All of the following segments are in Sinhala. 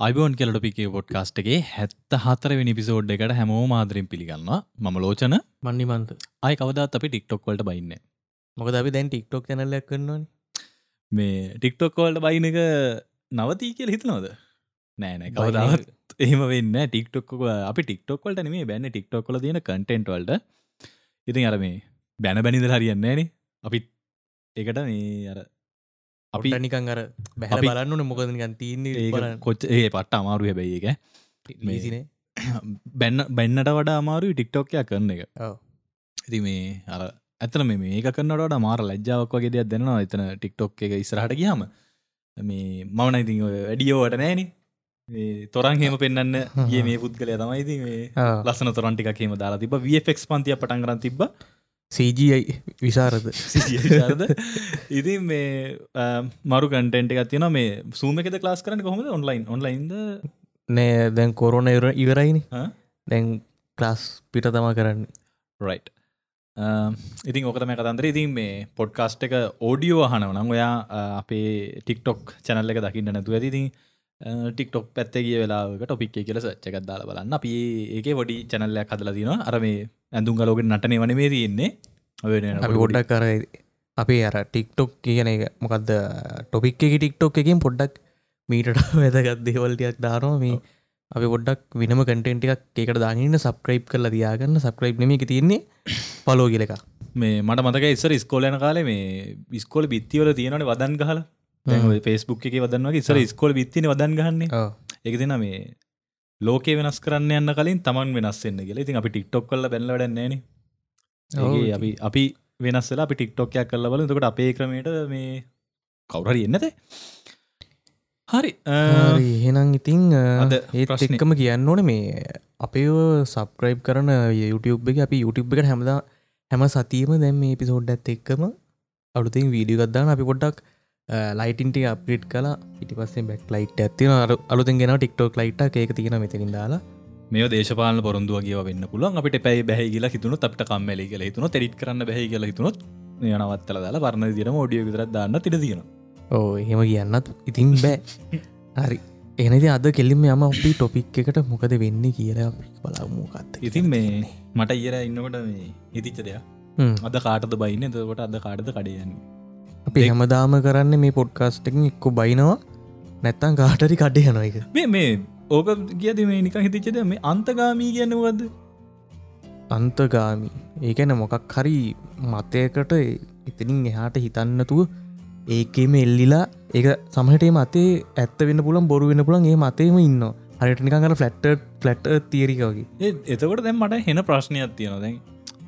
අයිබෝන් කෙලට පිකේ පොඩ්කාස්ටගේ හැත්ත හතර නිපිසෝඩ් එකට හැමෝ මාදරින් පිළිගන්න මම ලෝචන. මන්නිමන්ත අයි කවදත් අපි ටික්ටොක් වලට බයින්න මොකද අපි දැන් ටික්ටොක් චැනල්ලයක් කරන්නවන මේ ටික්ටොක් වල්ට බයින එක නවතී කියල හිතනවද? නෑනෑ කවදාවත් එහෙම වෙන්න ටික්ටොක් අපි ටික්ටොක් වලට නේ බැන්න. ටික්ටොක් කල තියෙන කටෙන්ට් වලට. ඉතින් අර මේ බැන බැනිද හරියන්නේ න අපි ඒකට මේ අර අපි නිකන් අර බැහ බලන්නන මොකද නිකන් තියන්නේ කොච් ඒ පට්ට අමාරු හැබැයි එක ලීසිනේ බැන්න බැන්නට වඩා අමාරු ටික්ටොක්කයක් කරන එක. ඉති මේ අර ඇතන මේක කන්නට මාර ලජ්ජාවක් වගේ දෙයක් දෙනවා එතන ටික්ටොක් එක ඉස්රහට ගියාම. මේ මවන ඉතින් වැඩියෝවට නෑන. තොරන් හෙම පෙන්න්න ගේ මේ පුද්ගලය තමයි ඉති මේ ලස්සන තොරන්ටික හෙම දාලා තිබ වෆෙක් පන්තිය පටන් කරන්න තිබ සජයි විසාරද ද ඉතින් මේ මරු කටෙන්ට එකක් තියන මේ සූම එකද ලාස් කරන කොහොමද? ඔන්ලයින් ඔන්ලයින්ද නෑ දැන් කොරෝන ඉවර ඉවරයිනි? දැන් ක්ලාස් පිට තම කරන්න. රයි් ඉතින් ඕකතම කතන්දර. ඉතින් මේ පොඩ්කාස්ට් එක ඕඩියෝ අහනවනම් ඔයා අපේ ටික්ටොක් චැනල්ල එක දකින්න නැතු ඇතිතින් ටික්ටොක් පැත්ත කිය වෙලාක ටොපික් කියල සච්චකක් දාලා බලන්න. අපි ඒක වඩි චැනල්ලයක් හදල දින අර මේ ඇඳුම් ගලෝගෙන් නටනේ වන මේ තියෙන්නේ පොඩ්ඩක් කර අපේ අර ටික්ටොක් කියන එක මොකක්ද ටොපික් එක ටික්ටොක් එකින් පොඩ්ඩක් මීටට වැදගත් දේවල්ටයක් දානවා. මේ අපි පොඩ්ඩක් විනම කටෙන්ට එකක් ඒකට දානන්න සබ්ක්‍රයිප් කරලා දයාගන්න. සබ්ක්‍රයිප් නම එක තියෙන්නේ පලෝ කියලක මේ මට මතක ඉස්සර ස්කෝලයන කාලේ මේ විස්කෝල බිත්තිවල තියෙනට වදන් කහල පේස්බුක් එක වදන්වගේ ඉස්සර ස්කෝල බිත්තින වදන් ගන්නේ එක තින මේ ලෝක වෙනස් කරන්න යන්න කලින් තමන් වෙනස්සන්න කියල. ඉතින් අපි ටික්ටොක් කල්ල බැල්ලවඩන්නේන ඒගේ අපි අපි වෙනස්සලා අපි ටික්ටොක්යක් කල්ල බල තකට අපේ ක්‍රමයට මේ කවුරරි එන්නද? හරි එහෙනම් ඉතින්. එක්කම කියන්න ඕන මේ අපේ සබ්ක්‍රයිබ් කරන YouTube එක අපි YouTube එක හැමදා හැම සතියම දැම් මේ පිසෝඩ් ඇත් එක්කම අලුතින් වීඩිය ගත්දාන අපි පොඩ්ඩක් ලයිටින්ට අප්‍රේට් කලා ඉටි පස්සේ බැක් ලයිට් ඇතින අලුතින් ගෙන ටික්ටෝක් ලයිට් ඒක තියෙන මෙතරින් දාලා. මේ දේශපාල පොරොන්දුව කිය වෙන්න පුළුවන්. අපිට පැයි බැහි කියලා හිතුණු අපට කම්මලි කියලා හිතුන තෙරිත් කරන්න බැහි කියලා හිතුනොත් යනවත්තල දාලා පරණ දින ෝඩිය විතර දාන්න තිර තියෙන ඕ එහෙම කියන්නත් ඉතින් බෑ. හරි. එනති අද කෙලින්ම යම අපි ටොපික් එකට මොකද වෙන්න කියලා බලමුකත් ඉතින් මේ මට ඉර ඉන්නකොට මේ හිතිච්ච දෙයක්. අද කාටද බයින්න? තකොට අද කාටද කඩයන්න අපි හැමදාම කරන්න මේ පොඩ්කාස්ටකින් එක්කො බයිනවා. නැත්තන් කාටරි කඩ යන එක මේ මේ ඕක කියද මේ නික හිතිච්චද මේ අන්තගාමී කියන්නවද අන්තගාමි. ඒකැන මොකක් හරි මතයකට එතනින් එහාට හිතන්නතුව ඒකෙම එල්ලිලා ඒක සමහටේ මතේ ඇත්ත වෙන්න පුලන් බොරු වෙන පුලන් ඒ මතේම ඉන්න හරිට නිකඟට ෆලට් ෆලට් තීරිකවගේ ඒ එතකොට දැන් මට හෙන ප්‍රශ්නයක් තියෙන දැන්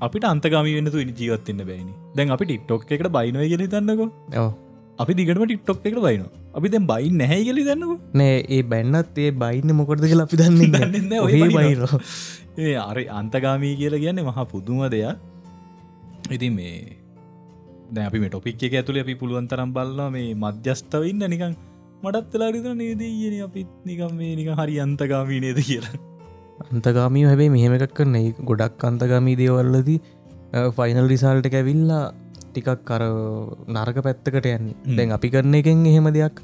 අපිට අන්තගාමී වෙන්න තු ජීවත්තින්න බැයිනි දැන් අපි ටික්ටොක් එකට බයිනොය කියල තන්නකෝ ඕ අපි දිගටම ටික්ටොක් එකට බයින අපි දැන් බයි නැහැ කියලි දන්නකෝ නෑ ඒ බැන්නත් ඒ බයින්න මොකටද කියලා අපි දන්නේ. බයිනවා. ඒ අර අන්තගාමී කියල කියන්නේ මහා පුදුම දෙයක්. ඉතින් මේ දැ අපි ටොපික් එක ඇතුළ අපි පුළුවන්තරම් බල්ලා මේ මධ්‍යස්ථව ඉන්න නිකං මටත් වෙලාරිතන නේද කියන අපිත් නිකම් මේ නික හරි අන්තගාමී නේද කියලා අන්තගාමී හැබේ මෙහෙම එකක් කරන ගොඩක් අන්තගාමී දේවල්ලදී ෆයිනල් රිසාල්ට ඇවිල්ලා ටිකක් කර නරක පැත්තකට හ්ම්. දැන් අපි කරන එකෙන් එහෙම දෙයක්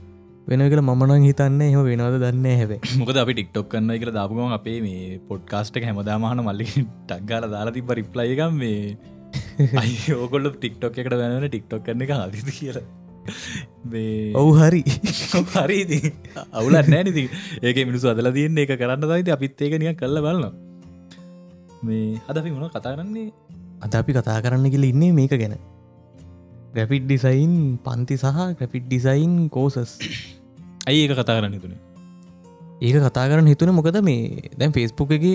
වෙන කළ මනං හිතන්න එහම වෙනවද දන්න හැබේ මොකද අපි ටික්ටොක් කන්න එක දාපුගම අපේ මේ පොඩ්කාස්ට එක හැමදාමහන මල්ලි ටක්ගාල දාලා තිබ රිප්ලයිකම් මේ. අයෝකොල්ල ටික්ටොක් එකට වැන ටික්ටොක් කරන එක හදිත කියලා ඔවු හරි. හරි. අවුල නෑනති ඒක මිනිසු අදල තියන්න එක කරන්න දයිති අපිත් ඒක නිය කල්ල බලන්න මේ හදපි මොන කතා කරන්නේ? අද අපි කතා කරන්න කියල ඉන්නේ මේක ගැන. ග්‍රැෆිට් ඩිසයින් පන්ති සහ ග්‍රැෆිට් ඩිසයින් කෝසස් ඇයි ඒක කතා කරන්න තුනේ ඒක කතා කරන්න හිතුන මොකද මේ දැන් ෆෙස්බුක් එක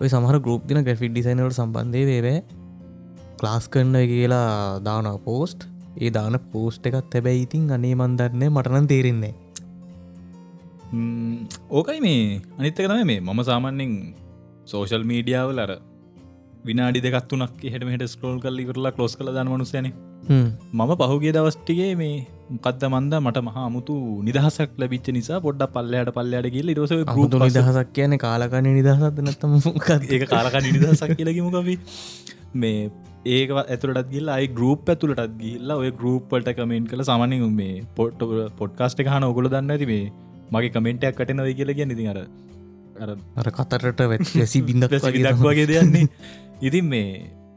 ඔය සමහර ගරුප් දින ග්‍රෆිට් ඩිසයිනට සම්බන්ධය වේබෑ ක්ලාස් කරන්න කියලා දාන පෝස්ට් ඒ දාන පෝස්ට් එකත් හැබැයි ඉතින් අනේ මන්දන්න මටනන් තේරෙන්නේ ඕකයි මේ. අනිත්තක තම මේ. මම සාමන්‍යෙන් සෝෂල් මීඩියාවල අර විනාඩි දෙකත්තුනක් හට මෙට ස්කෝල් කල් ඉවරලා කලෝස් කළ දන මනුසයන මම පහුගේ දවස්ටිගේ මේ මොකක්ද මන්ද මට මහා අමුතු නිදහසක් ලබිච්ච නිසා පොඩ්ඩ පල්ලයට පල්ලයට කියල රස නිදහසක් කියන කාලකන නිදහසත් නැත්තම ඒක කාලක නිදහසක් කියලකිමකවි මේ ඒක ඇතුළට ගිල් අයි ගරුප් ඇතුළටත් ගිල්ලා ඔය ගරුප්පට කමෙන්ට කළ සමනින් මේ පොට් පොඩ්කාස්ට හන ඔගොල දන්න ඇති මේ? මගේ කමෙන්ටයක් කටනොයි කියල කිය නිති අර අර කතරට වැසි බිඳක් වගේ දක් වගේ දෙයන්නේ ඉතින් මේ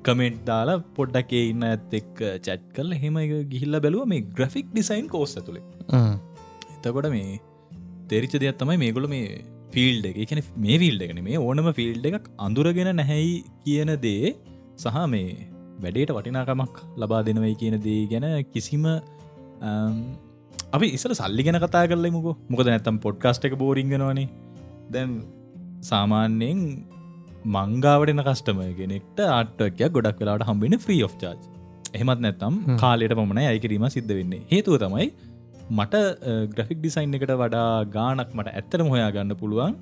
කමෙන්ට් දාලා පොඩ්ඩක් ඒ ඉන්න ඇත් එක් චැට් කල හෙම ගිහිල්ල බැලුව මේ ග්‍රෆික් ඩිසයින් කෝස්ස තුළේ එතකොට මේ තෙරිච දෙයක් තමයි මේගොල මේ ෆිල්ඩ එක. කැන මේ ෆිල්ඩ එකන මේ ඕනම ෆිල්ඩ එකක් අඳුරගෙන නැහැයි කියන දේ සහ මේ වැඩේට වටිනාකමක් ලබා දෙනවයි කියන දේ ගැන කිසිම අපි ඉස්සල සල්ලි ගැන කතා කරල මුක මොකද නැත්තම් පොඩ්කාස්ට එක බෝරිංගෙනවානේ දැම් සාමාන්‍යයෙන් මංගාවටන කස්ටම කෙනෙක්ට ආටකයක් ගොඩක් වෙලාට හම්බෙන ෆ්‍රී of චාර්ජ් එහෙමත් නැත්තම් කාලයට පමණ අයිකිරීම සිද්ධ වෙන්නේ. හේතුව තමයි මට ග්‍රෆික් ඩිසයින් එකට වඩා ගානක් මට ඇත්තට මොහයා ගන්න පුළුවන්.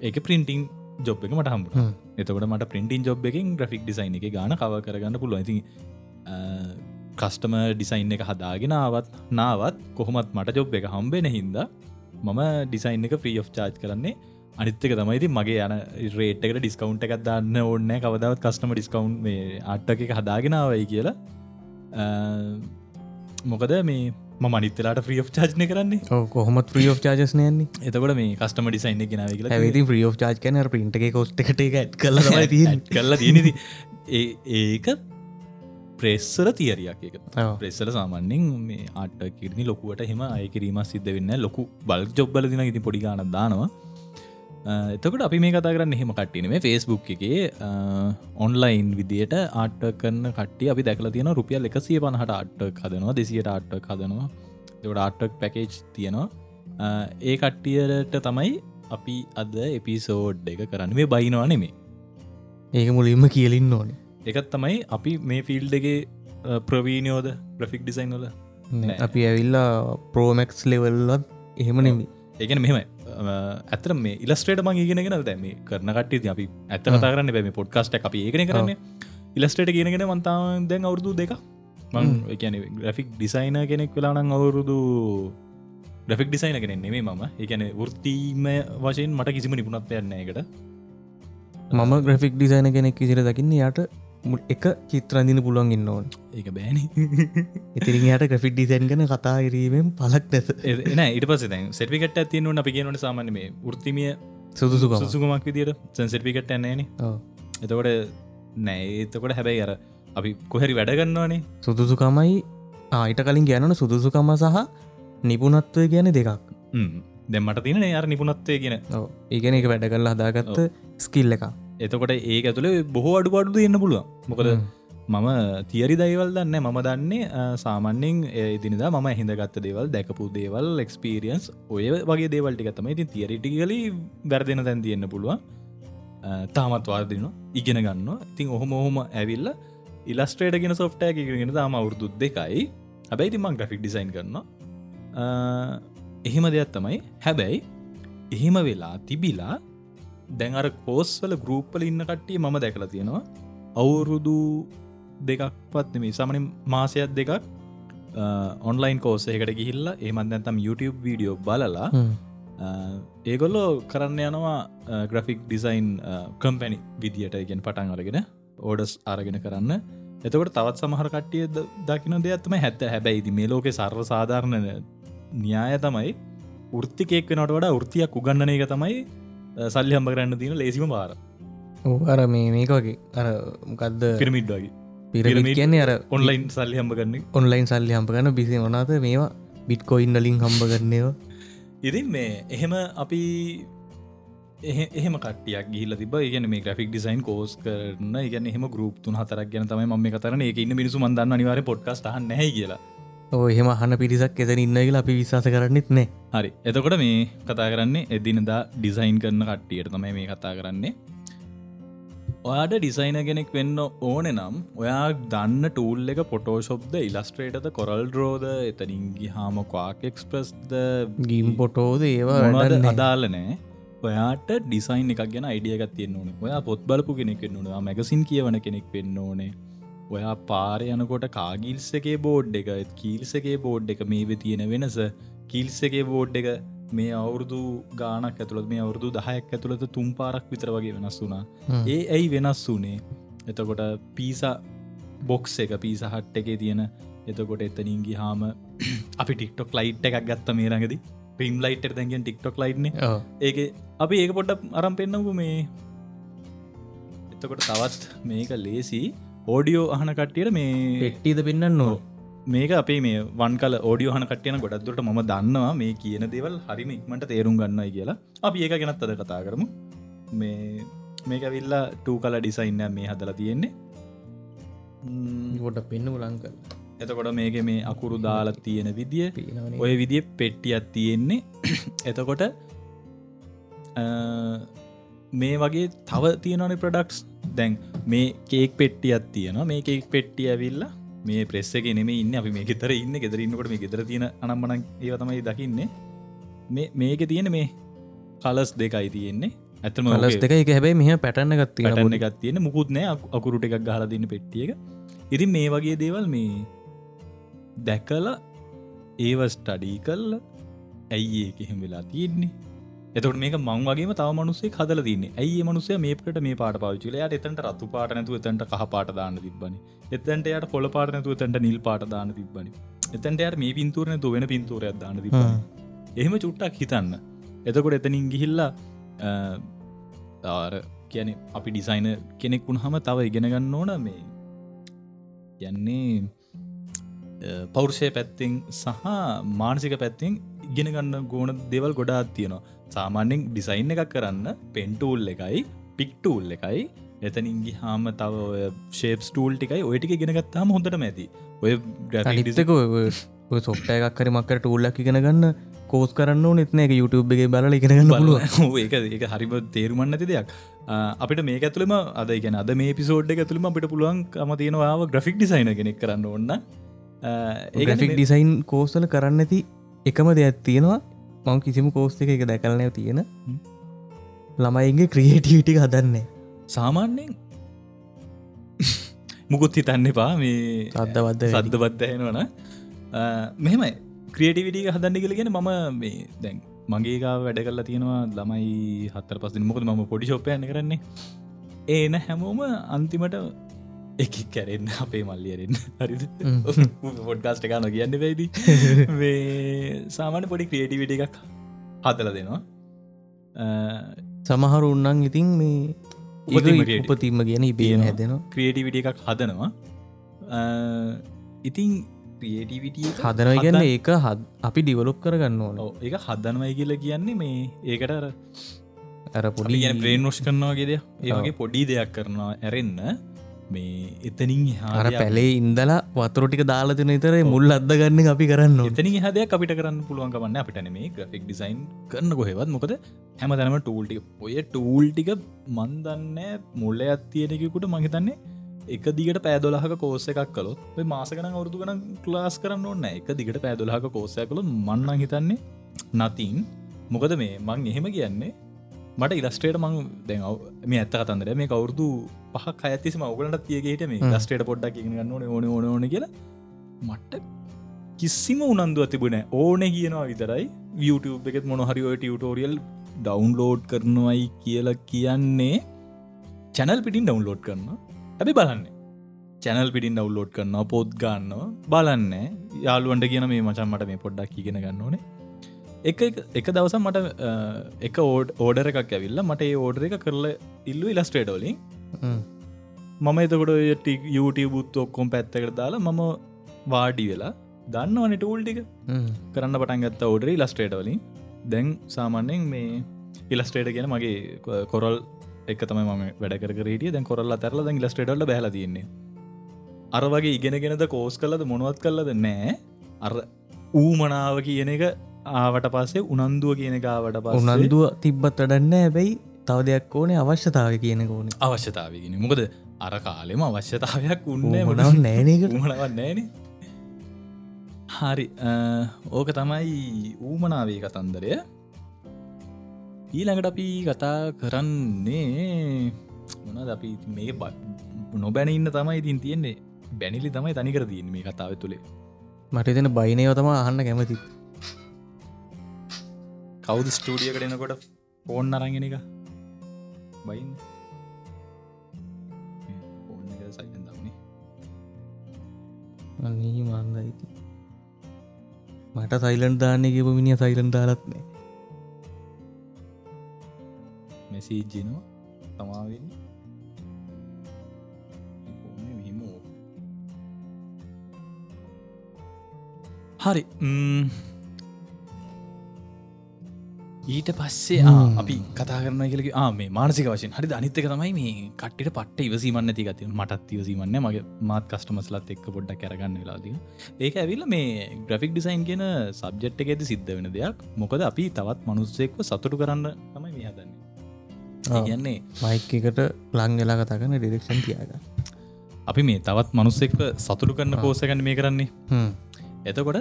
ඒක පින්ටිං ජොබ් එක මට හම්බ එතකට මට පින්ටින් ජොබ් එකින් ග්‍රෆික් ඩිසයින් එක ගාන කව කරගන්න පුළුව ඇති කස්ටම ඩිසයින් එක හදාගෙනාවත් නාවත් කොහොමත් මට ජොබ් එක හම්බෙන හින්දා මම ඩිසයින් එක ෆ්‍රී of චාර්ජ් කරන්නේ. අනිත්තක තමයිති මගේ යන රේට්කට ඩිස්කවන්් එකක් දන්න ඕන්න කවදාවත් කස්ටම ඩිස්කවන්් මේ අට්ට එක හදාගෙනාවයි කියලා. මොකද මේ මනිතලාට ්‍රිය චාජ්න කරන්නේ. කොහොමත් ්‍රිය චාජස්නයන්නේ එතකොට මේ කස්ටම ඩිසයින් ගෙනාව කියලා ඇවිති ්‍රිය චාජ් කන එක කොස්ට එකට කල කල්ලා තියෙනති ඒක ප්‍රෙස්සර තියරයක් ප්‍රෙස්සල සාමන්‍යෙන් මේ ආට කිරනි ලොකුවට හෙම අයකිරීම සිද්ධ වෙන්න ලොකු බල් ජොබ්බල දින ඉති පොඩිගාන දානවා එතකට අපි මේ කතා කරන්න එහෙම කට්ටින මේ ෆෙස්බුක් එකේ ඔන්ලයින් විදියට ආට්ට කරන කට්ටිය අපි දැකල තියෙන රුපියල් එකසිය පණහට ආට්ට හදනවා දෙසියට ආට්ට හදනවා. දෙවට ආට්ටක් පැකේජ් තියෙනවා. ඒ කට්ටියට තමයි අපි අද එපිසෝඩ් එක කරන්න. මේ බයිනවා නෙමේ ඒක මුලින්ම කියලින්න ඕන. එකත් තමයි අපි මේ ෆිල්ඩගේ ප්‍රවීණයෝද ප්‍රෆික් ඩිසයින් වල අපි ඇවිල්ලා ප්‍රෝමෙක්ස් ලෙවල්ලත් එහෙම නෙමි ඒගෙන මෙහෙම ඇතර මේ ඉලස්ටේට මං ඉගෙනගෙන දැම කරන කට්ටි අපි ඇත්ත කතා කරන්න බැම පොඩ්කාස්ට අපි ඒකන කරන්න. ඉලස්ටේට කියනගෙන මන්තාව දැන් අවුරදු දෙක මං එකන ග්‍රෆික් ඩිසයින කෙනෙක් වෙලානං අවුරුදු ග්‍රෆික් ඩිසයින කෙනෙ නෙමේ මම. එකන වෘත්තීම වශයෙන් මට කිසිම නිපුණත් යන්න එකට මම ග්‍රෆික් ඩිසයින කෙනෙක් කිසිර දකින්න යට එක චිත්‍රන්දින පුළුවන් ඉන්න ඕන් ඒක බෑන. ඉතිරින් යට ග්‍රෆික් ඩිසයින් කන කතා කිරීමෙන් පලක් නැත. එන ඉට පස සෙටිකට ඇතියනු අපි කියනට සාමාන මේ ෘත්තිමිය සුදුසුක සුසුමක් විදිට සැන්සටිකට ඇන්නේන එතකොට නෑ එතකොට හැබැයි අර අපි කොහැරි වැඩගන්නවානේ සුදුසුකමයි ආයිට කලින් ගැනන සුදුසුකම සහ නිපුනත්වය ගැන දෙකක්. දෙමට තින අර නිපුනත්වය ගෙන ඒගැන එක වැඩ කරලා හදාගත්ත ස්කිල්ල එක එතකොට ඒ ඇතුළේ බොහෝ අඩු අඩුද එන්න පුළුවන්. මොකද මම තියරි දයිවල් දන්න මම දන්නේ සාමන්‍යෙන් ඉදිනිදා මම හිඳගත්ත දේවල් දැකපු දේවල් එක්ස්පිරියන්ස් ඔය වගේ දේවල්ටි ගතම ඉතින් තියරිටිකලි වැරදින තැන් තියෙන්න්න පුළුවන්. තාමත් වාර්දින ඉගෙන ගන්න ඉතින් ඔහොම ඔහොම ඇවිල්ල ඉලස්ට්‍රේට ගෙන සොෆ්ටෑ එකගෙන තාම අවුරදු දෙකයි. හැබැයි තිමං ග්‍රෆික් ඩිසයින් කරන්න එහෙම දෙයක් තමයි. හැබැයි එහෙම වෙලා තිබිලා දැන් අර කෝස්වල ගරුප්පල ඉන්න කට්ටිය ම දැකලා තියෙනවා. අවුරුදු දෙකක් පත් මේ සමනින් මාසයක් දෙකක් ඔන්ලයින් කෝසයකට ගිහිල්ල ඒමත් නැතම් YouTube වීඩියෝ බලලා ඒගොල්ලෝ කරන්න යනවා ග්‍රෆික් ඩිසයින් කම්පැනි විදියට. ගෙන් පටන් අරගෙන ඕඩස් අරගෙන කරන්න. එතකට තවත් සමහර කට්ටිය දකින දෙයක්ත්තම හැත්ත. හැබැයිති මේ ලෝක සර්ව සාධාරණ න්‍යාය තමයි ෘත්තිකෙක් වෙනට වඩා ෘතියක් උගන්නන එක තමයි සල්ලි හම්බ කරන්න තියෙන ලේසිම බාර. අර මේ මේක වගේ. අර මොකක්ද පිරමිඩ් වගේ පිරමිඩ් කියන්නේ අර ඔන්ලයින් සල්ලි හම්බ කරන්න ඔන්ලයින් සල්ලි හම්ප ගන්න බිසි වනාත මේවා? බිට්කොයින් ලින් හම්බ කරන්නේවා ඉතින් මේ එහෙම අපි එහෙම කටියක් ගිල තිබ ගෙන මේ ග්‍රෆික් ඩිසයින් කෝස් කරන ගන එහම ගරුප් තුන් හතරක් ගැන තමයි ම කතරන එක ඉන්න මිනිසු මන්දන්න අනිවාර පොඩ්කස් හ නැ කියලා. එහෙම හන පිරිසක් එත ඉන්න කියලා අපි විශවාස කරන්නෙත් නෑ. හරි. එතකොට මේ කතා කරන්නේ එදිනදා ඩිසයින් කරන කට්ටියට තමයි මේ කතා කරන්නේ ඔයාට ඩිසයින කෙනෙක් වෙන්න ඕන නම් ඔයා දන්න ටූල් එක පොටෝශොප්ද ඉලස්ට්‍රේටද කොරල් රෝද එතනින්ගි හාම කවාක් එක්ස්ප්‍රස්ද ගීම් පොටෝද ඒවා අදාල නෑ ඔයාට ඩිසයින් එකක් ගැන අයිඩියගත් තියෙන්න්න ඕන. ඔයා පොත් බලපු කෙනෙක් වෙන්නවා මැගසින් කියවන කෙනෙක් වෙන්න ඕනේ. ඔයා පාර යනකොට කාගිල්ස එකේ බෝඩ් එක කීල්ස එකේ බෝඩ් එක මේ තියෙන වෙනස. කීල්ස එකේ බෝඩ් එක මේ අවුරුදු ගානක් ඇතුළත් මේ අවුරුදු දහයක් ඇතුළත තුම් පාරක් විතර වගේ වෙනස් වුනා ඒ ඇයි වෙනස් වනේ එතකොට පීසා බොක්ස් එක පීසහට් එකේ තියෙන එතකොට එතනින්ගි හාම අපි ටික්ටොක් ලයිට් එකක් ගත්ත මේ රඟදි ප්‍රීම් ලයිට් දැගෙන් ටික්ටොක් ලයිට්න ඒක අපි ඒක පොඩ්ඩ අරම් පෙන්නපු මේ. එතකොට තවත් මේක ලේසි. ඕඩියෝ අහන කට්ටියට මේ පෙට්ටිද පෙන්න්න නෝ මේක අපේ මේ වන් කල ෝඩියෝහන කටයන ගොඩක්දුරට ම දන්නවා මේ කියන දේවල් හරිම ඉක්මට තේරුම් ගන්නයි කියලා. අපි ඒක ගැනත් අද කතා කරමු. මේ මේක විල්ලා ටූ කල ඩිසයින්න මේ හදලා තියෙන්නේ. ගොඩ පෙන්න ලංක. එතකොට මේක මේ අකුරු දාලා තියෙන විදිිය. ඔය විදිිය පෙට්ටියත් තියෙන්නේ. එතකොට මේ වගේ තව තියෙනවන ප්‍රඩක්ස් දැන් මේ කේක් පෙට්ටියත් තියෙන මේ කේක් පෙට්ටිය ඇවිල්ලා මේ ප්‍රෙස්ස එක නෙම ඉන්න. අපි මේ ගෙතර ඉන්න. ගෙදරන්නකට මේ ගෙදර තියෙන අනම්මන ඒව තමයි දකින්නේ. මේ මේක තියෙන මේ කලස් දෙකයි තියෙන්නේ. ඇතම ලස් දෙක එක හැබැයි මෙහ පැටන්න ගත්ති පැටන්න එකක් තියෙන මුකුත් නෑ. අකුරුට එකක් ගහල දින්න පෙට්ටියක. ඉතින් මේ වගේ දේවල් මේ දැකල ඒව ස්ටඩී කල්ල ඇයි ඒක එහෙම වෙලා තියෙන්නේ එතකට මේක මං වගේ තව මනුසේ හදල තින්න. ඇයි මනුසය මේකට මේ පාට පාවිචිලයට එතට රතු පාට නැතු එතට කහ පාට දාන්න තිබන එතන්ට යට පොල පාට නැතු එතට නිල් පාට දාන්න තිබන එතන්ට යට මේ පින්තුරන තු වෙන පින්තුරයක් දාන්න තිබ එහෙම චුට්ටක් හිතන්න. එතකොට එතනින් ගිහිල්ලා ආර කියන අපි ඩිසයින කෙනෙක් වුණ හම තව ඉගෙන ගන්න ඕන මේ යන්නේ පෞරුෂය පැත්තිෙන් සහ මානසික පැත්තිෙන් ඉගෙන ගන්න ගෝන දෙවල් ගොඩාත් තියෙනවා සාමාන්‍යෙන් ඩිසයින් එකක් කරන්න පෙන්ටූල් එකයි පික්ටූල් එකයි. එතනින්ගි හාම තව ශේප් ස්ටූල් ටිකයි ඔයටික ගෙනගත්තාම හොඳට ඇති. ඔය අනිත්තක සොප්ට එකක් කරි මක්කර ටූල්ලක් ඉගෙන ගන්න කෝස් කරන්න නෙත්න එක YouTube එක බල ඉගෙනගන්න පුළුව ඒක ඒක හරිම තේරුමන්න ඇති දෙයක්. අපිට මේ ඇතුළම අද ගැන අද මේ පිසෝඩ් ඇතුළම අපිට පුළුවන් ම තියෙනවා ග්‍රෆික් ඩිසයින කෙනෙක් කරන්න ඔන්න ග්‍රෆික් ඩිසයින් කෝස්තල කරන්න ඇති එකම දෙයක් තියෙනවා මං කිසිම කෝස්ත එක එක දැකලනය තියෙන. ළමයිගේ ක්‍රියේටීටික හදන්නේ. සාමාන්‍යෙන් මුකුත් හිතන්න එපා මේ සද්ධවද්ද සද්ධ බද්ධයනවන මෙහෙමයි. ක්‍රියටිවිටික හදන්න කියලගෙන මම මේ දැන් මගේකා වැඩ කල්ලා තියෙනවා ළමයි හත්තර පස් මොකද ම පොඩි ශෝපයන කරන්නේ. ඒන හැමෝම අන්තිමට එක කැරෙන් අපේ මල්ලියරෙන් හරි පොඩ්ගස්ට එකන කියන්න වැයිදි? සාමාන පොඩි ක්‍රියටිවිට එකක් හදල දෙනවා. සමහරු උන්නන් ඉතින් මේ. උපතිීම කියන ඉබේන හැදෙනවා. ක්‍රියටිවිට එකක් හදනවා. ඉතින් ක්‍රියටිවිටිය හදනව ගන්න ඒක හද අපි ඩිවලොප් කරගන්න ඕන. ඒක හදනවයි කියල කියන්නේ මේ ඒකට අර අර පොඩි ගැන ප්‍රේනෝෂ් කරනවාගේද ඒවගේ පොඩි දෙයක් කරනවා ඇරෙන්න මේ එතනින් අර පැලේ ඉන්දලා වතුරටික දාලාතින තර මුල් අද ගන්න අපි කරන්න. එතනි හදයක් අපිට කරන්න පුළුවන්කමන්න අපිටන මේ ග්‍රෆික් ඩිසයින් කරන්න කොහෙවත්. මොකද හැම තැනම ටූල්ටික ඔය ටූල්ටික මන්දන්න මුල්ල ඇත්තියෙනෙකුට මහිතන්නේ එක දිගට පෑදොලහක කෝස එකක් කලොත් මාසකන අවුරදු කන ක්ලාස් කරන්න ඕන්න එක දිගට පෑදොලහක කෝසය කළ මන්නන් හිතන්නේ නතින් මොකද මේ මං එහෙම කියන්නේ මට ඉලස්ටේට මං දැන් මේ ඇත්ත කතන්දර මේ කවුරුදු පහක් අඇතිසම ඔගලට තියගේට මේ ලස්ටේට පොඩ්ඩක් ගන්න ඕන ඕන ඕන කියලා. මට්ට කිසිම උනන්දුව තිබුණ ඕන කියනවා විතරයි. YouTube එකෙත් මොනහරිෝ ටියටෝරියල් ඩවන්ලෝඩ් කරනවයි කියලා කියන්නේ චැනල් පිටින් ඩවන්ලෝඩ් කරන්න ඇබි බලන්න. චැනල් පිටින් ඩවන්ලෝඩ් කරන්න පොද් ගන්න බලන්න. යාළුවන්ට කියන මේ මචන් මට මේ පොඩ්ඩක් ඉගෙන ගන්න ඕනේ. එක එක දවස මට එක ඕඩ ඕඩර එකක් ඇවිල්ල මට ඒ ඕඩර එක කරල ඉල්ලු ඉලස්ටේටෝලින් මම. එතකොට ටික් YouTube බුත් ඔක්කොම් පැත්තකට දාලා මම වාඩි වෙලා දන්නවන ටූල්ටික කරන්න පටන් ගත්ත ඕඩරි ලස්ටේටවලින් දැන් සාමාන්‍යෙන් මේ ඉලස්ටේට ගෙන මගේ කොරල් එක තම ම වැඩකර රටිය දැන් කොරල්ල තරල දැන් ලස්ටේටල්ල බැල තින්නේ අර වගේ ඉගෙනගෙනද කෝස් කලද මොනුවත් කල්ලද නෑ. අර ඌමනාව කියන එක ආවට පස්සේ උනන්දුව කියන ගාවට පස් උනන්දුව තිබ්බත් වඩන්න හැබැයි තව දෙයක් ඕනේ අවශ්‍යතාව කියන ඕන. අවශ්‍යතාවගෙන මොකද අර කාලෙම අවශ්‍යතාවයක් උන්න මනව නෑනකට මනවත් නෑන හරි ඕක තමයි ඌමනාවේ කතන්දරය. ඊළඟට අපි කතා කරන්නේ මොනද අපි මේ නොබැන ඉන්න තමයි ඉතින් තියෙන්නේ. බැනිලි තමයි තනිකර දීන් මේ කතාව තුළේ. මට දෙන බයිනයව තම අහන්න කැමති කවුද ස්ටඩිය කරනකොට ෆෝන් අරගෙන එක බයින් ෆෝන් එක සයිලන් දන්නේ නී මන්දයිති මට සයිලන්් දාන්න කිප මිනිිය සයිලන් දාලත්නේ මෙසීජනවා තමාවෙන්න හරි ඊට පස්සේ අපි කතා කරන කියලක මේ මානසික වශයෙන්. හරි අනිත්තක තමයි මේ කට්ට පට ඉවසීමන්න ති ගති මටත් ඉවසීමන්න මගේ මාත් කස්ටමස්ලත් එක්ක පොඩ්ඩ කරගන්න වෙලාදී ඒක ඇවිල්ල මේ ග්‍රෆික් ඩිසයින් කියන සබ්ජෙට් එකෙද සිද්ධ වෙන දෙයක්. මොකද අපි තවත් මනුස්සෙක්ව සතුටු කරන්න තමයි මේ හදන්නේ. කියන්නේ මයික් එකට ලං වෙලා කතා කරන ඩිරෙක්ෂන් තියාග අපි මේ තවත් මනුස්සෙක්ව සතුටු කරන්න කෝසගන්න මේ කරන්නේ. එතකොට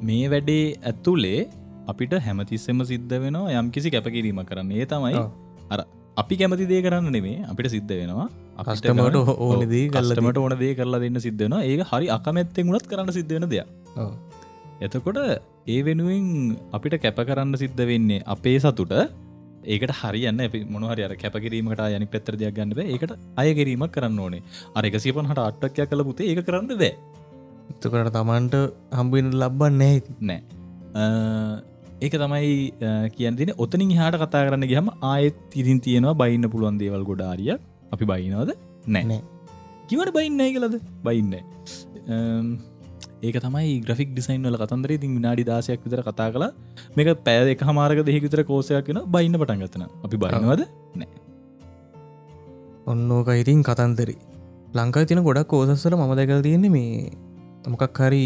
මේ වැඩේ ඇත්තුලේ අපිට හැමතිස්සෙම සිද්ධ වෙනවා යම් කිසි කැපකිරීම කරන්න. ඒ තමයි අර අපි කැමති දේ කරන්න නෙමේ අපිට සිද්ධ වෙනවා. කස්ටමට ඕනදී කල්ලමට ඕන දේ කරලා දෙන්න. සිද්ධන ඒ හරි අකමැත්තෙන් ගුණත් කරන්න සිද්ධවෙන දෙයක්. එතකොට ඒ වෙනුවෙන් අපිට කැප කරන්න සිද්ධ වෙන්නේ අපේ සතුට. ඒකට හරියන්න මොනහරි අර කැපකිරීමට යනි පෙත්තර දෙයක් ගන්නද ඒකට අයකිරීමක් කරන්න ඕනේ. අරක සිපන් හට අට්ටක්යක් කල පුතේ ඒක කරන්න බෑ. එතකට තමන්ට හම්බුවෙන ලබ්බන්නේ නෑ ඒක තමයි කියන් දින ඔතනින් හාට කතා කරන්න ගහම ආයෙත් තිරින් තියෙනවා බයින්න පුළුවන් දේවල් ගොඩාරිය අපි බයිනවද නෑ. කිවට බයින්නයි කලද බයින්න ඒක තමයි ග්‍රෆික් ඩිසයින් වල කතන්දර ඉතින් විනාඩි දාසයක් විතර කතා කලා මේක පෑ එක හමාරක දෙහෙ විතර කෝසයක් කියෙන බයින්න පටන්ගතන අපි බයිනවද නෑ. ඔන්නෝක ඉතින් කතන්දරි. ලංකා තින ගොඩක් කෝසස්සල මම දැකල් තියෙන්නේ මේ මොකක් හරි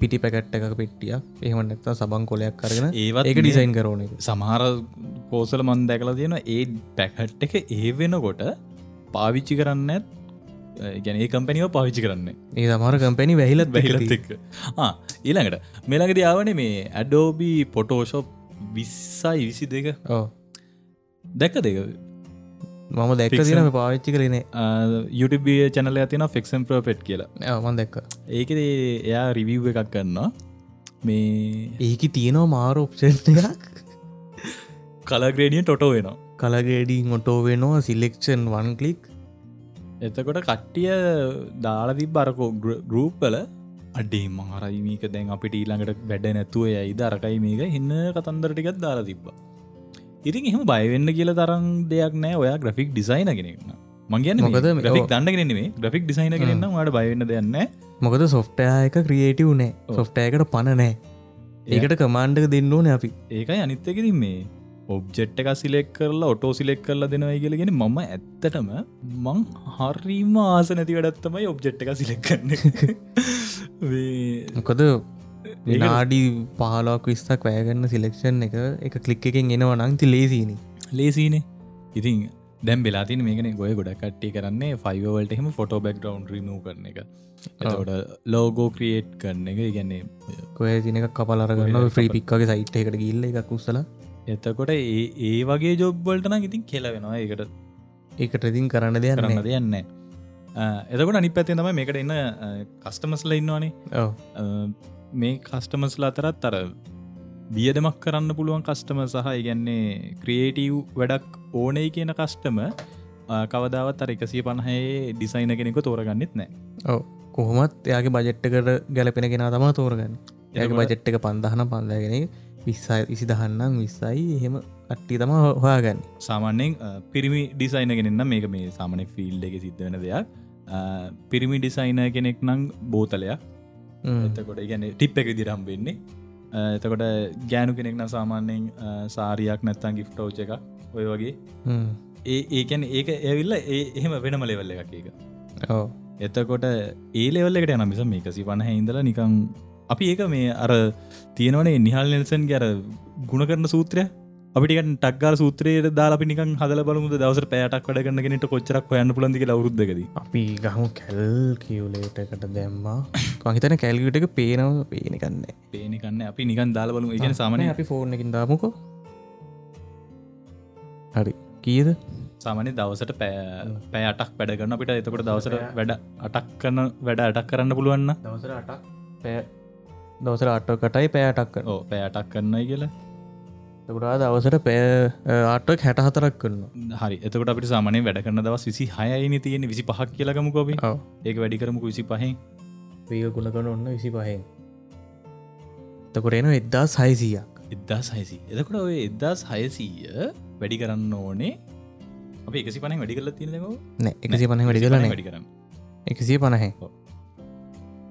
පිටි පැකට් එකක පෙට්ටිය එහෙමනත්තා සබං කොලයක් කරගෙන ඒවත් එක ඩිසයින් කරන සමහර කෝසල මන් දැකලා තියෙන ඒ පැකට් එක ඒ වෙනකොට පාවිච්චි කරන්න ගැන කම්පැනිව පාවිච්චි කරන්න. ඒ සමහර කම්පැනි වැහිලත් එක් ඊළඟට මෙළඟට යාවන මේ ඇඩෝබී පොටෝෂොප් විස්සයි විසි දෙක දැක්ක දෙක මම දැක්ක තින පාවිච්චි කරනේ YouTube චැනල ඇතින ෆෙක්ෂන් ප්‍රපෙට් කියලා. මන් දැක්ක. ඒක එයා රිවිව් එකක් කරන්නවා මේ ඒක තියෙනවා මාර ඔප්ෂන් එකක්? කලග්‍රේඩිය ටොටෝ වෙනවා. කලගේඩී මොටෝ වෙනවා සිලෙක්ෂන් වන් කලික් එතකොට කට්ටිය දාලදි බරකෝ ගරූප්පල අඩේ මහරයි මේක දැන් අපිට ඊළඟට වැඩ නැතුව යයි දරකයි මේක. හින්න කතන්දරටිකත් දාලා තිබ්බා ඉතින් එහම බයවෙන්න කියල තරම් දෙයක් නෑ. ඔයා ග්‍රෆික් ඩිසයින කෙනෙක්න මගේන මොකද ග්‍රෆික් දන්නගෙනෙේ ග්‍රෆික් ඩිසයින කෙනන්න වාට බයවෙන්න දෙන්න මොකද සොෆ්ටය එක ක්‍රියේටව් නෑ සොෆ්ටයකට පණ නෑ. ඒකට කමාන්්ඩක දෙන්න ඕන අපි. ඒකයි අනිත්තකරින් මේ ඔබ්ජෙට් එක සිලෙක් කරලා ඔටෝ සිලෙක් කරලා දෙනවයි කියලගෙන මම ඇත්තටම මං හරිම ආස නැති වැඩත්තමයි ඔබ්ජෙට් එක සිලෙක්කන්න මොකද විනාඩි පහලක් විස්තක් වැෑගන්න සිලෙක්ෂන් එක එක කලික් එකෙන් එනවා නංති ලේසින ලේසිනේ ඉතින් දැම් බෙලාතින මේකන ගොය ගොඩ කට්ටි කරන්නේ ෆයිවවලට එහෙම ෆොටෝ බැක් ඩවන් රිමූ කරන එක. එතකොට ලෝගෝ ක්‍රියේට් කරන එක. ඉගන්නේ කොය තිනක කපලරගන්න ්‍රී පික්කගේ සයිට් එකට ගිල්ල එකක් උසල එතකොට ඒ ඒ වගේ ජොබ්බල්ටන ඉතින් කෙලවෙනවා ඒකට ඒකට ඉතින් කරන්න දෙයක් කරන්න දෙයන්න එතකොට අනි පැත්තේ තම මේකට එන්න කස්ටමස්ල ඉන්නවානේ මේ කස්ටමස්ලා අතරත් අර වියදමක් කරන්න පුළුවන් කස්ටම සහ ඉගැන්නේ ක්‍රියේටව් වැඩක් ඕනේ කියන කස්ටම කවදාවත් අර එකසිය පණහයේ ඩිසයින කෙනෙක තෝරගන්නෙත් නෑ. ඕ කොහොමත් එයාගේ බජෙට්ටකට ගැලපෙන කෙන තම තෝරගන්න. ඒක බජෙට් එක පන්දහන පන්දාගෙන විස්සයි විසි දහන්නම් විස්සයි එහෙම අට්ටි තම හොයාගන්න. සාමාන්‍යෙන් පිරිමි ඩිසයින කෙනෙන්න මේක මේ සාමන ෆිල්් එක සිද්ධවෙන දෙයක්. පිරිමි ඩිසයින කෙනෙක් නං බෝතලයක් එතකොට ගැන ටිප් එක දිරම් වෙන්නේ. එතකොට ගෑනු කෙනෙක් සාමාන්‍යයෙන් සාරියක් නැත්තන් ගිෆ්ටෝච එක ඔය වගේ. ඒ ඒකැන ඒක ඇවිල්ල ඒ එහෙම වෙනම ලෙවල්ල එකක් එක එතකොට ඒ ලෙවල්ලකට යන මිස මේක සිපන හින්දල නිකං අපි ඒක මේ අර තියෙනවනේ නිහල් නෙල්සන් ගැර ගුණ කරන සූත්‍රය අපිට ටක්ගර සූත්‍රයට දාලා නික හදල බලමු දවස පෑටක් වැඩ කන්නගෙනට කොච්චරක් හොයන්න පුලන්දික අවරුද්දකද අපි ගහමු කැල් කියවලේටකට දැම්මා. කහිතන කැල්ගට එක පේනව පේනිකන්නේ පේනිකන්න අපි නිකන් දාල බලමු. ඉගෙන සාමනය අපි ෆෝර්න එකින් දාමුකෝ. හරි. කීද සාමනය දවසට පෑ අටක් වැඩ කරන්න අපිට එතකොට දවසට වැඩ අටක් කරන වැඩ අටක් කරන්න පුළුවන්න දවසර අටක් දවසර අටකටයි පෑටක් ඕ පෑටක් කරන්නයි කියලා තකටා දවසට පෑ ආටක් හැට හතරක් කරන්න හරි. එතකට අපිට සාමනය වැඩ කරන්න දවස් විසි හයයිනි තියෙන විසි පහක් කියලකමුකොබ ඒක වැඩි කරමු විසි පහෙන් වේක ගුණ කරන ඔන්න විසි පහෙන් එතකොටේන එද්දා සයිසියක් එදදා සයිසි එතකොට ඔය එදදා සයසීය වැඩි කරන්න ඕනේ. අප එකසි පන වැඩි කරල තියනෙම නෑ එකසි පණ වැඩි කරන වැඩි කරන්න. එකසිය පණහැ.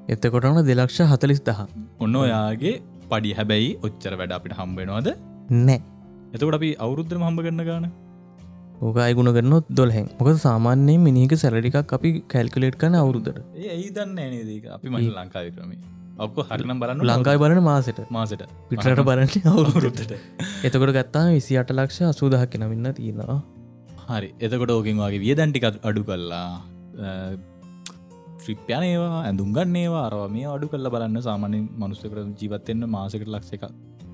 එතකොටන දෙලක්ෂ හතලිස් දහ ඔන්න ඔයාගේ පඩි හැබැයි ඔච්චර වැඩ අපිට හම්බෙනවාද නෑ. එතකොට අපි අවුරුද්ධම හම්බ කරන්න ගාන? ඕක අයගුණ කරනොත් දොල්හැන් මොක සාමාන්‍යයෙන් මිනික සැලටිකක් අපි කැල්කුලේට් කන අවුරුදට ඒ දන්න ඇනේදක අපි මට ලංකාව ක්‍රම ඔක්කො හරිනම් බලන්න ලංකායි බලන මාසට. මාසට. පිටට බලන්න අවුරුද්දට. එතකොට ගත්තා විසි අට ලක්ෂ අසූදහක් කෙනමින්න තියෙනවා. හරි. එතකොට ඕකින් වගේ විය දැන්ටිකත් අඩු කල්ලා ්‍රිප්්‍යනේවා ඇඳුම්ගන්න ඒවා අරව මේ අඩු කල්ල බලන්න. සාමාන්‍ය මනුස්සකර ජීවත්තෙන්න්න මාසකට ලක්ෂ එක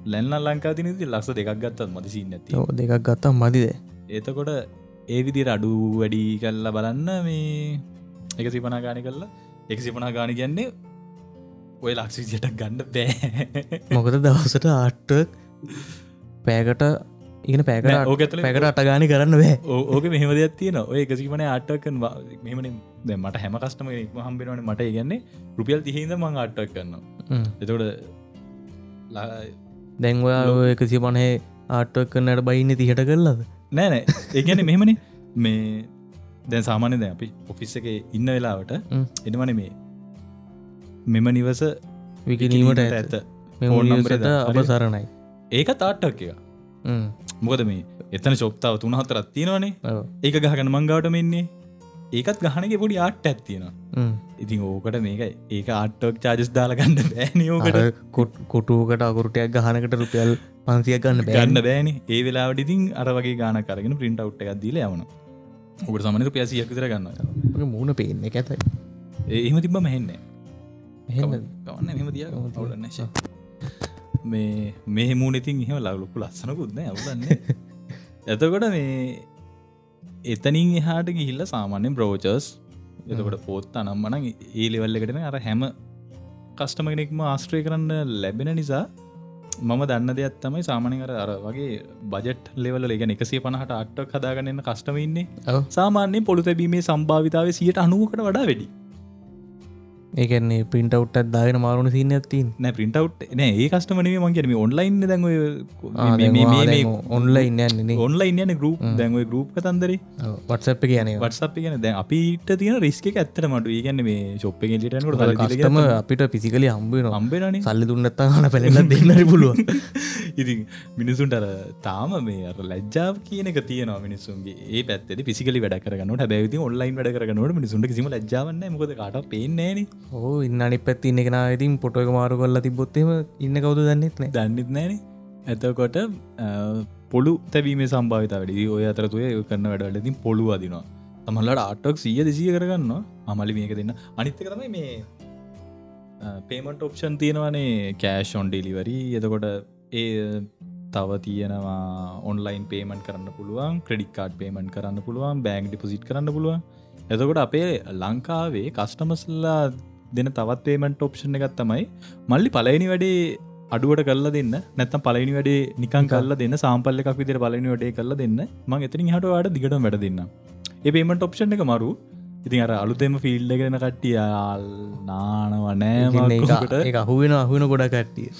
ලැන්න ලංකා තිනති ලක්ස දෙකක් ගත්තත් නැති ඔව් දෙකක් ගත්තා මදිද එතකොට ඒ විදිර අඩු වැඩි කල්ල බලන්න මේ එක සිපනා ගානි කල්ලා එක සිපනා ගානි කියන්නේ ඔය ලක්ෂිසියට ගණ්ඩ බෑ. මොකද දවසට ආට්ට පෑකට ඉගෙන පෑකට නෑ, ඕක ඇතුලේ- පැකට අටගානි කරන්න බෑ. ඕක මෙහම දෙයක් තියන ඔය එකසිපන ආටකන් මෙමන මට හැම කස්ටම හම්බෙනවන මට ඉගන්නේ රුපියල් තිහිද මං ආටක් කරන්න හ්ම්. එතකොට දැන්වා එකසි පණහේ ආට්ටක් කරන්නට බයින්න තිහට කරලද නෑනෑ ඒගැන මෙහෙමනි මේ දැන් සාමාන්‍ය දැ අපි ඔෆිස් එක ඉන්න වෙලාවට. එනවන මේ මෙම නිවස විකිනීමට ඇත එදා. අප. සරණයි ඒක තාට්ටක් එක. මොකද මේ එතන ශොප්තාව තුන හතරත් තියෙනවනේ. ඒක ගහගන මංගවට මෙන්නේ ඒකත් ගහනක පොඩි ආට් ඇත්තියෙන හ්ම්. ඉතින් ඕකට මේක ඒක ආට්ටක් චාජස් දාලගන්න බෑනයෝකට අර කොට්- කොටුවකට අකුරටයක් ගහනකට රුපියල් පන්සිය ගන්න බෑන්න බෑන. ඒ වෙලාට ඉතින් අර වගේ ගාන කරගෙන පින්ට අවට් එකක් දීල යවන ඔකට සමනක පියසියක් විතර ගන්න මූුණ පේන්න ඇතයි. ඒම තිබ මෙහෙන්න කවන්න මෙම දිය. අවුලන්න මේ මේ මූන ඉතින් එහෙම ලවලොකු ලස්සනකුත්න අවුලන්න එතකොට මේ එතනින් එහාට ගිහිල්ල සාමාන්‍යෙන් බ්‍රෝචර්ස් එතකොට පොත් අනම්මන ඒ ලෙවල්ල එකටන අර හැම කස්ටම කෙනෙක්ම ආස්ත්‍රය කරන්න ලැබෙන නිසා මම දන්න දෙයක් තමයි සාමානකර අර වගේ බජට් ලෙවල එක එකසිය පනහට අට්ටක් හදාගන්නන්න කස්ටමඉන්නේ ඔව්. සාමාන්‍ය පොළු තැබීමේ සම්භාවිතාව සියට අනුවකට වඩා වැඩි ඒකන්නේ පින්ට අවට්ටත් දාගෙන මාරුණ සින්න ඇත්තින් නෑ පින්ටව් නෑ ඒ කස්ටමනේ මංගේම ඔන්ලයින් දැන්ව ඔන්ලයින් ඔන්ලයින් යන ගරුප් දැන්ව ගරුප් කතන්දර වටසප් කියන වටසප් ගැන දැන් අපිට තියන රිස්ක ඇත්තට මට ඒගන්න මේ ශොප් කස්ටම අපිට පිසිකලි හම්බුවෙන අම්බෙනන සල්ලි දුන්නත්තා හන පැළෙල දෙන්නරි පුළුව ඉතින් මිනිසුන්ට තාම මේ ලැජ්ජාව කියන එක තියනවා මිනිසුන්ගේ ඒ පැත්තේ පිසිකලි වැඩ කරගන්නට බැවති ඔන්ලයින් වැඩ කරගන්නට මිනිසුන්ට කිසිම ලජාවන්න මොකද කට පේන්නේ ඕ ඉන්න අනි පැත්ති ඉන්න කෙන ඉතින් පොටක මාරු කොල්ල තිබොත්තේම ඉන්න කවුද දන්නෙත් නෑ. දන්නෙත් නෑන ඇතකොට පොළු තැබීම සම්භාවිතාවැඩි ඔය අතරතුය ඒ කරන්න වැඩවලතින් පොළු අදිනවා තමල්ලට ආටක් සිය දෙසිය කරගන්න අමලි මේක දෙන්න. අනිත්තක තමයි මේ පේමට ඔප්ෂන් තියෙනවනේ කෑෂොන් ඩිලිවරි එතකොට ඒ තව තියෙනවා ඔන්ලයින් පේමන් කරන්න පුළුවන් ක්‍රඩිකාඩ් පේමන් කරන්න පුළුවන් බෑන්ක් ඩිපසිට් කරන්න පුළුවන්. එතකොට අපේ ලංකාවේ කස්ටමස්ල්ලා දෙන තවත් පේමට ඔප්ෂන් එකත් තමයි මල්ලි පලයිනි වැඩේ අඩුවට කල්ල දෙන්න නැත්තම් පලනි වැඩේ නිකන් කල්ල දෙන්න සාම්පල්ල එකක් විදිර පලනි වැඩේ කල්ල දෙන්න. මං එතරින් හට වාට දිගට වැඩ දෙන්න ඒ පේමට ඔප්ෂන් එක මරු. ඉතින් අර අලුතෙම ෆිල්ඩ ගෙන කට්ටිය යාල් නානවනෑමකට ඒ අහුවෙන අහුවෙන ගොඩ කට්ටිය.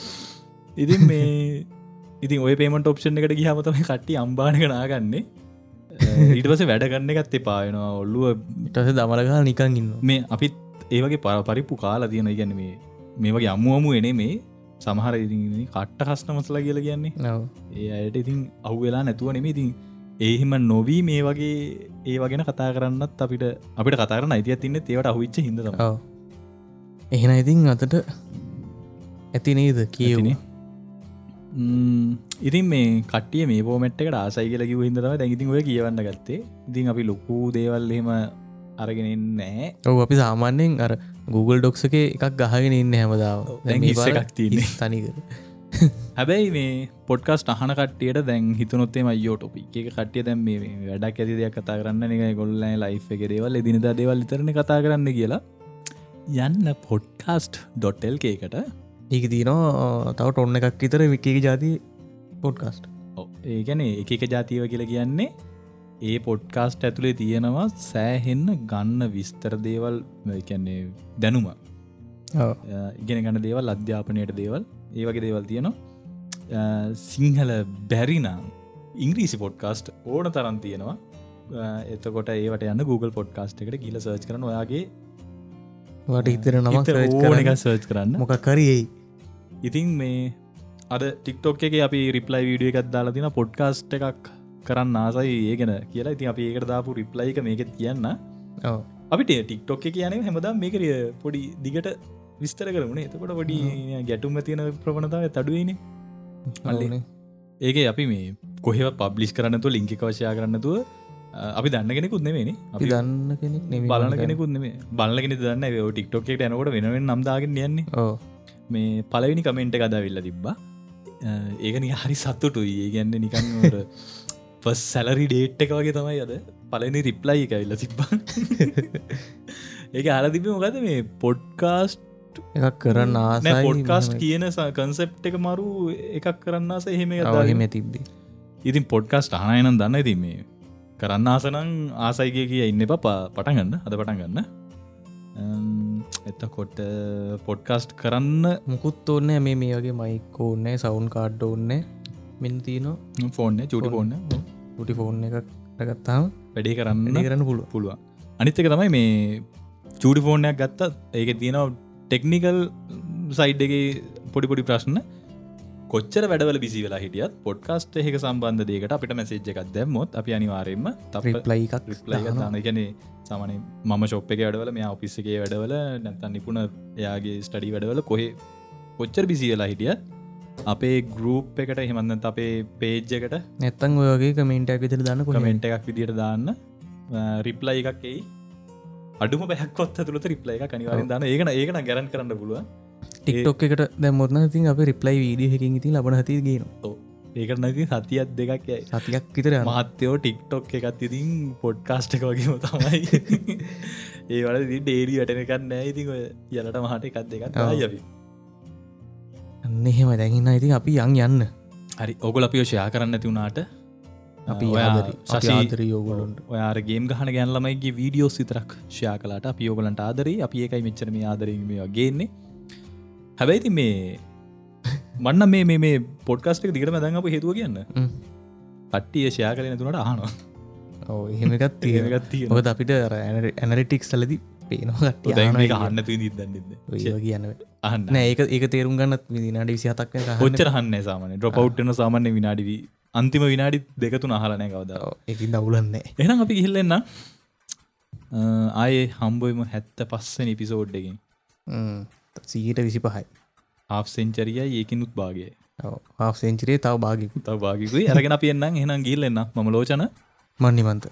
ඉතින් මේ ඉතින් ඔය පේමට ඔප්ෂන් එකට ගිහමතම කට්ටි අම්බානක නාගන්නේ ඊටපස වැඩගන්න එකත් එපායනවා ඔල්ලුව ඉටස දමලගා නිකන් ඉන්න මේ අපිත් ඒවගේ පර පරිප්පු කාලා තියෙන ඉගැන මේ මේ වගේ අම්මුවමු එනේ මේ. සමහර ඉතින් කට්ට කස්ටමස්ලා කියල කියන්නේ. නව ඒ අයට ඉතින් අහු වෙලා නැතුව නෙමේ ඉතින් ඒහෙම නොවී මේ වගේ ඒ වගෙන කතා කරන්නත් අපිට අපිට කතාරන අයිතිය තින්න ඒවට අහුවිච්ච ඔව්. එහෙන ඉතින් අතට ඇති නේද? කියවනේ ඉතින් මේ කටිය මේ පෝමට්ක ආසයි කියල කිව හිදම දැගිතින් ඔය කියවන්න ගත්තේ. ඉතින් අපි ලොකු දේවල් එහෙම අරගෙන නෑ ඔව අපි සාමාන්‍යයෙන් අර Google ඩොක්ස එක එකක් ගහගෙන ඉන්න හැමදාව තියෙන්නේ. තනිකර හැබැයි මේ පොඩ්කස් අහන කටියට දැන් හිතනොත්තේ මයෝ ටොපි එක කටිය දැම් මේ වැඩක් ඇති දෙයක් කතා කරන්න එක ගොල්ල ලයි් එක දේවල් දිනිද දේවල් ඉතරණ කතා කරන්න කියලා. යන්න පොඩ්කාස්ට්.ටල් එකට. ඒක තියනවා තවට ඔන්න එකක් ඉතර විකක ජාති පොඩ්කාස්ට් ඒගැන එක එක ජාතිව කියලා කියන්නේ ඒ පොඩ්කාස්ට් ඇතුළේ තියෙනවා සෑහෙන්න ගන්න විස්තර දේවල් කියන්නේ දැනුම. ඉගෙන ගන්න දේවල් අධ්‍යාපනයට දේවල් ඒ වගේ දේවල් තියෙනවා. සිංහල බැරිනම් ඉංග්‍රීසි පොඩ්කාස්ට් ඕන තරන් තියෙනවා. එතකොට ඒවට යන්න Google පොඩ්කාස්ට් එකට ගිල සර්ච් කරන ඔයාගේ වට ඉතර නමක් ඕන එක සර්ච් කරන්න. මොකක් කරයි ඉතින් මේ අද ටික්ටොක් එක අපි රිප්ලයි වීඩිය එකත් දාලා තින පොඩ්කාස්ට් එකක් කරන්න ආසයි ඒගෙන කියලා. ඉතින් අපි ඒකට දාපු රිප්ලයික මේක කියන්න. අපිට ටික්ටොක් කියන හැමදම් මේකරිය පොඩි දිගට විස්තර කරමුණේ එතකොට පොඩි ගැටුම තියෙන ප්‍රවණතාව තඩුවනේ. අල්ලනේ ඒක අපි මේ කොහෙව පබ්ලිස් කරන්නතු ලිංකි කවශයා කරන්නතුව අපි දන්න කෙනෙකුත් නෙමේනි අපි දන්න කෙනෙක් බලන කෙනෙකුත් නෙේ බලගෙන දන්න? ටික්ටොක් එකට යනකොට වෙනවෙන් නම්දාගෙන යන්නේ. මේ පලවිනි කමෙන්ට් කදාවිල්ල තිබ්බා ඒකන හරි සත්තුටු ඒ ගැන්න නිකන් පස් සැලරි ඩේට් එක වගේ තමයි අද පලනි රිප්ලයි එක ඉල්ල තිබ්බා ඒක අර තිබ මොකද මේ පොඩ්කාස්ට් එකක් කරන්න ආසයි පොඩ්කාස්ට් කියන කන්සෙප් එක මරු එකක් කරන්නස එහෙම දාහෙම තිබ්බේ. ඉතින් පොඩ්කාස්ට අනයනම් දන්න. ඇති මේ කරන්න ආසනං ආසයිගේ කිය ඉන්න පා පටන්ගන්න අද පටන් ගන්න එතකොට පොඩ්කාස්ට් කරන්න මුකුත් ඕන්න මේ මේ වගේ මයික් ඕන්නෑ සවුන් කාඩ්ඩ ඕන්න මෙන් තියනවා ෆෝර්න චුටි ෆෝන්න ටි ෆෝන්. එකක් රගත්තාම වැඩේ කරන්න කරන්න පුළුව පුළුවන්. අනිත්තක තමයි මේ චූඩි ෆෝර්නයක් ගත්තත් ඒක තියෙනවා ටෙක්නිකල් සයිඩ් එක පොඩිපොඩි ප්‍රශ්න කොච්චර වැඩවල බිසි වෙලා හිටියත් පොඩ්කාස්ට එක සම්බන්ධ දේකට අපිට මැසේජ් එකක් දැම්මොත් අපි රිප්ලයි දාන ගැන සමන මම ශොප් එක වැඩවල මේ ඔෆිස් එකේ වැඩවල නැතන් නිපුණ එයාගේ ස්ටඩි වැඩවල කොහෙ කොච්චර බිසි වෙලා හිටියත් අපේ ගරුප් එකට හෙමන්ද අපේ පේජ් එකට නැත්තං ඔයගේ කමෙන්ට් ඇවිතර දන්න කමෙන්ට් එකක් විදිට දාන්න. රිප්ලයි එකක් එයි. අඩුම පැහක්කොත් තුළත රිප්ලයි එක කනිවාරෙන් දාන ඒකන ඒකන ගැරන් කරන්න පුළුව ටික්ටොක් එකට දැමුත්න ඉතින් අප රිප්ලයි වීඩිය හකින් ඉතින් ලබන හති ගෙන ඒකට නැති සතියත් දෙකක් යයි. සතියක් විතර මහත්තයෝ ටික්ටොක් එකත් ඉතින් පොඩ්කාස්ට් එක වගේම තමයි. ඒ වල ඩේරී වැටනකන්න ඔය යලට මහට එකත් දෙකක් යවි එහෙම දැඟන්න ඉතින් අපි යන් යන්න. හරි. ඔගොල අපිෝ ෂයා කරන්න ඇති වුණාට අපි සශීතර යෝගලොන්ට ඔයාර ගේම් ගහන ගැන්ලමයිගේ වීඩියෝ සිතරක් ෂයා කලාට අපි යෝගලන්ට ආදරී අපි ඒකයි මෙච්චරම ආදරීම ගේන්නේ හැබැයිති මේ මන්න මේ මේ පොඩ්කාස්ට් එක දිගට මැදඟ අප හේතුව කියන්න. පට්ටිය ෂයා කරන තුනට අහනවා. ඕ එහෙමකත් තියෙනගත් තිය ඔකද අපිට ඇනරිටික්ස් සලදි පේනවා හන්න කියන්න අහන්න. නෑ ඒක ඒක තේරුම් ගන්නත් විදිනාඩි විසිහතක් හොච්චර හන්න සාමන ඩ්‍රපවට්න සාමාන්‍ය විනාඩිවී අන්තිම විනාඩි දෙකතුන අහලනෑ කවද. එකින් දවුලන්නේ එනම් අපි ගිහිල්ලෙන්න ආයේ හම්බුවම හැත්ත පස්සන ඉපිසෝඩ්ඩකින් සීට විසි පහයි ආ් සෙන්චරිය ඒකිනුත් බාගේ ආ සෙන්චරේ තව භාගිකු තව භාගිකුයි. අරගෙන අප එන්නම් එහෙනම් ගිල්ලෙන්න ම ලෝචන. මන්නිමන්ත